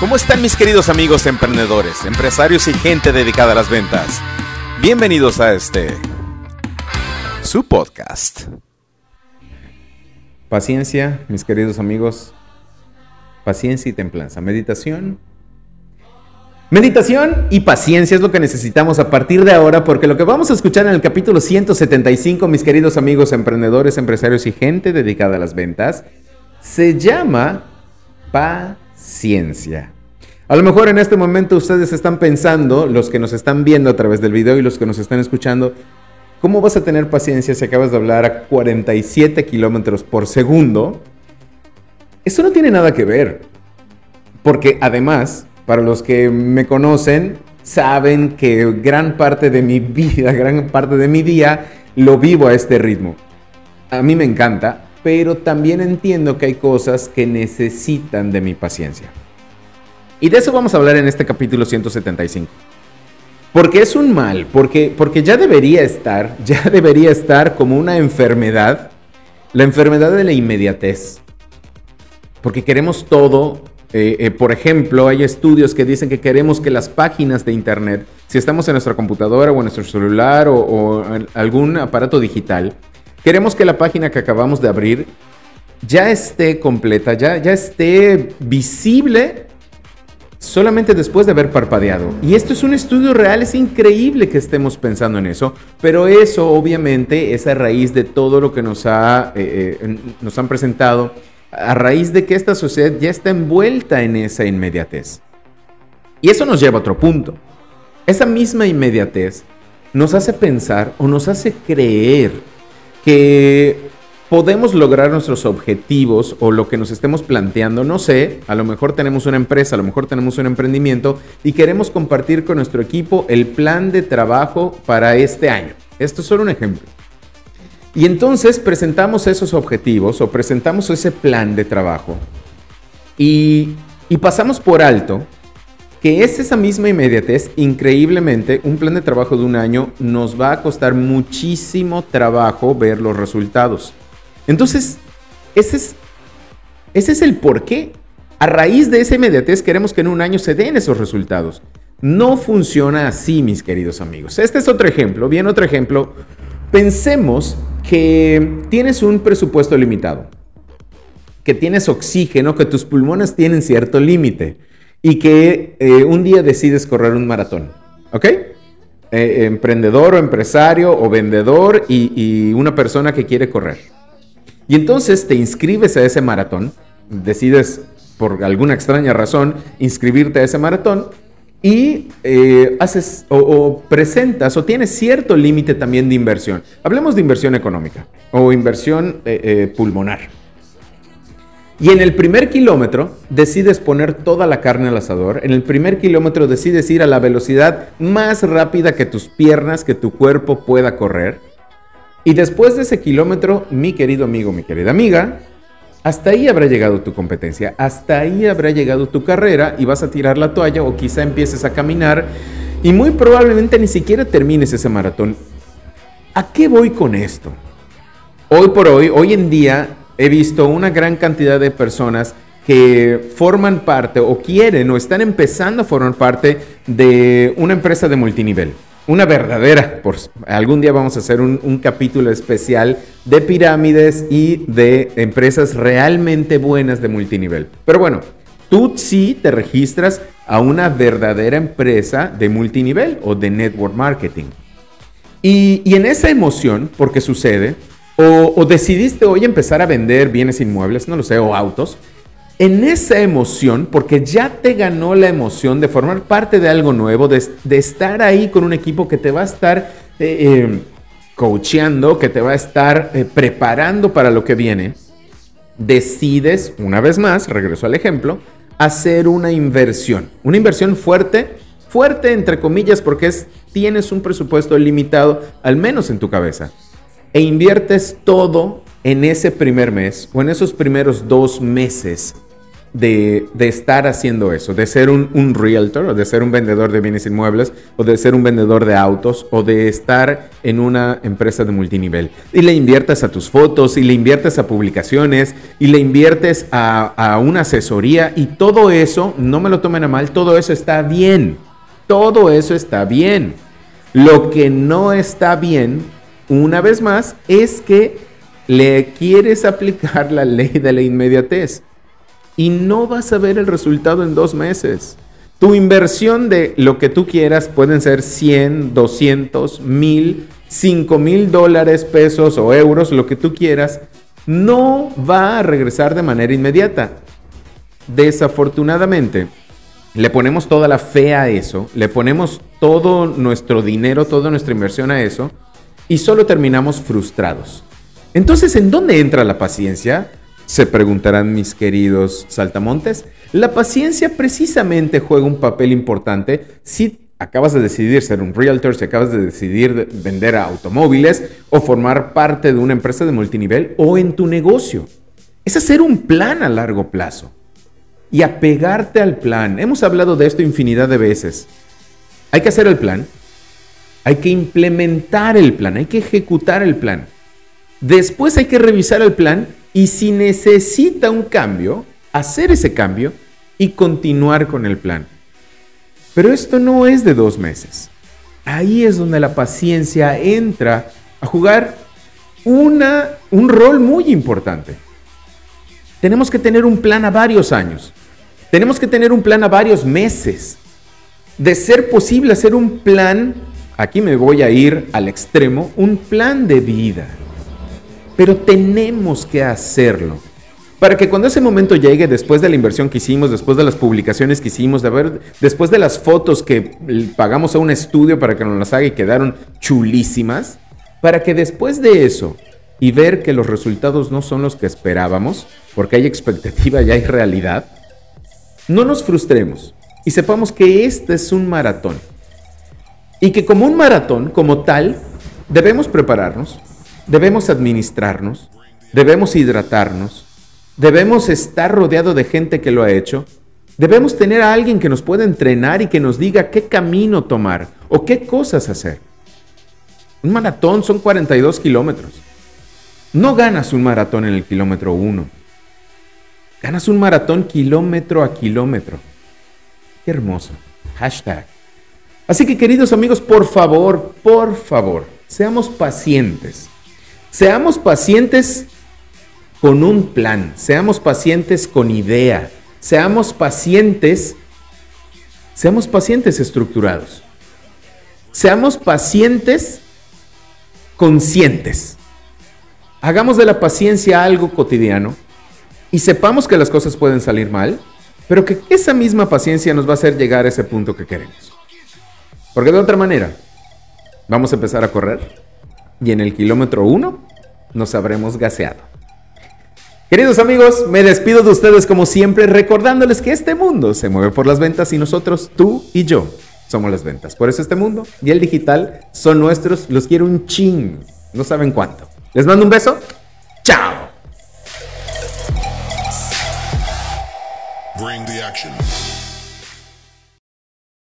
¿Cómo están mis queridos amigos emprendedores, empresarios y gente dedicada a las ventas? Bienvenidos a este, su podcast. Paciencia, mis queridos amigos. Paciencia y templanza. Meditación. Meditación y paciencia es lo que necesitamos a partir de ahora porque lo que vamos a escuchar en el capítulo 175, mis queridos amigos emprendedores, empresarios y gente dedicada a las ventas, se llama paciencia. A lo mejor en este momento ustedes están pensando, los que nos están viendo a través del video y los que nos están escuchando, ¿cómo vas a tener paciencia si acabas de hablar a 47 kilómetros por segundo? Eso no tiene nada que ver. Porque además, para los que me conocen, saben que gran parte de mi vida, gran parte de mi día, lo vivo a este ritmo. A mí me encanta, pero también entiendo que hay cosas que necesitan de mi paciencia. Y de eso vamos a hablar en este capítulo 175. Porque es un mal, porque, porque ya debería estar, ya debería estar como una enfermedad, la enfermedad de la inmediatez. Porque queremos todo, eh, eh, por ejemplo, hay estudios que dicen que queremos que las páginas de Internet, si estamos en nuestra computadora o en nuestro celular o, o en algún aparato digital, queremos que la página que acabamos de abrir ya esté completa, ya, ya esté visible solamente después de haber parpadeado. Y esto es un estudio real, es increíble que estemos pensando en eso, pero eso obviamente es a raíz de todo lo que nos, ha, eh, eh, nos han presentado, a raíz de que esta sociedad ya está envuelta en esa inmediatez. Y eso nos lleva a otro punto. Esa misma inmediatez nos hace pensar o nos hace creer que podemos lograr nuestros objetivos o lo que nos estemos planteando, no sé, a lo mejor tenemos una empresa, a lo mejor tenemos un emprendimiento y queremos compartir con nuestro equipo el plan de trabajo para este año. Esto es solo un ejemplo. Y entonces presentamos esos objetivos o presentamos ese plan de trabajo y, y pasamos por alto que es esa misma inmediatez, increíblemente, un plan de trabajo de un año nos va a costar muchísimo trabajo ver los resultados. Entonces, ese es, ese es el porqué. A raíz de esa inmediatez queremos que en un año se den esos resultados. No funciona así, mis queridos amigos. Este es otro ejemplo. Bien, otro ejemplo. Pensemos que tienes un presupuesto limitado, que tienes oxígeno, que tus pulmones tienen cierto límite y que eh, un día decides correr un maratón. ¿Ok? Eh, emprendedor o empresario o vendedor y una persona que quiere correr. Y entonces te inscribes a ese maratón, decides por alguna extraña razón inscribirte a ese maratón y eh, haces o, presentas o tienes cierto límite también de inversión. Hablemos de inversión económica o inversión eh, pulmonar. Y en el primer kilómetro decides poner toda la carne al asador. En el primer kilómetro decides ir a la velocidad más rápida que tus piernas, que tu cuerpo pueda correr. Y después de ese kilómetro, mi querido amigo, mi querida amiga, hasta ahí habrá llegado tu competencia, hasta ahí habrá llegado tu carrera y vas a tirar la toalla o quizá empieces a caminar y muy probablemente ni siquiera termines ese maratón. ¿A qué voy con esto? Hoy por hoy, hoy en día, he visto una gran cantidad de personas que forman parte o quieren o están empezando a formar parte de una empresa de multinivel una verdadera, por algún día vamos a hacer un, capítulo especial de pirámides y de empresas realmente buenas de multinivel. Pero bueno, tú sí te registras a una verdadera empresa de multinivel o de network marketing. Y, en esa emoción, porque sucede, o, decidiste hoy empezar a vender bienes inmuebles, no lo sé, o autos, en esa emoción, porque ya te ganó la emoción de formar parte de algo nuevo, de, estar ahí con un equipo que te va a estar eh, eh, coacheando, que te va a estar eh, preparando para lo que viene, decides, una vez más, regreso al ejemplo, hacer una inversión. Una inversión fuerte, fuerte entre comillas, porque es, tienes un presupuesto limitado, al menos en tu cabeza. E inviertes todo en ese primer mes o en esos primeros dos meses de, estar haciendo eso, de ser un, un, realtor o de ser un vendedor de bienes inmuebles o de ser un vendedor de autos o de estar en una empresa de multinivel. Y le inviertes a tus fotos y le inviertes a publicaciones y le inviertes a, a una asesoría y todo eso, no me lo tomen a mal, todo eso está bien. Todo eso está bien. Lo que no está bien, una vez más, es que le quieres aplicar la ley de la inmediatez y no vas a ver el resultado en dos meses. Tu inversión de lo que tú quieras pueden ser 100, 200, 1000, 5 mil dólares, pesos o euros, lo que tú quieras, no va a regresar de manera inmediata. Desafortunadamente, le ponemos toda la fe a eso, le ponemos todo nuestro dinero, toda nuestra inversión a eso, y solo terminamos frustrados. Entonces, ¿en dónde entra la paciencia? Se preguntarán mis queridos saltamontes. La paciencia precisamente juega un papel importante si acabas de decidir ser un realtor, si acabas de decidir vender automóviles o formar parte de una empresa de multinivel o en tu negocio. Es hacer un plan a largo plazo y apegarte al plan. Hemos hablado de esto infinidad de veces. Hay que hacer el plan, hay que implementar el plan, hay que ejecutar el plan. Después hay que revisar el plan y si necesita un cambio, hacer ese cambio y continuar con el plan. Pero esto no es de dos meses. Ahí es donde la paciencia entra a jugar una, un rol muy importante. Tenemos que tener un plan a varios años. Tenemos que tener un plan a varios meses. De ser posible hacer un plan, aquí me voy a ir al extremo, un plan de vida pero tenemos que hacerlo. Para que cuando ese momento llegue, después de la inversión que hicimos, después de las publicaciones que hicimos, de ver, después de las fotos que pagamos a un estudio para que nos las haga y quedaron chulísimas, para que después de eso y ver que los resultados no son los que esperábamos, porque hay expectativa y hay realidad, no nos frustremos y sepamos que este es un maratón. Y que como un maratón, como tal, debemos prepararnos, debemos administrarnos, debemos hidratarnos, debemos estar rodeado de gente que lo ha hecho, debemos tener a alguien que nos pueda entrenar y que nos diga qué camino tomar o qué cosas hacer. Un maratón son 42 kilómetros. No ganas un maratón en el kilómetro 1. Ganas un maratón kilómetro a kilómetro. Qué hermoso. Hashtag. Así que queridos amigos, por favor, por favor, seamos pacientes. Seamos pacientes con un plan, seamos pacientes con idea, seamos pacientes, seamos pacientes estructurados, seamos pacientes conscientes. Hagamos de la paciencia algo cotidiano y sepamos que las cosas pueden salir mal, pero que esa misma paciencia nos va a hacer llegar a ese punto que queremos. Porque de otra manera, vamos a empezar a correr y en el kilómetro 1 nos habremos gaseado. Queridos amigos, me despido de ustedes como siempre recordándoles que este mundo se mueve por las ventas y nosotros, tú y yo, somos las ventas. Por eso este mundo y el digital son nuestros, los quiero un ching, no saben cuánto. Les mando un beso, chao.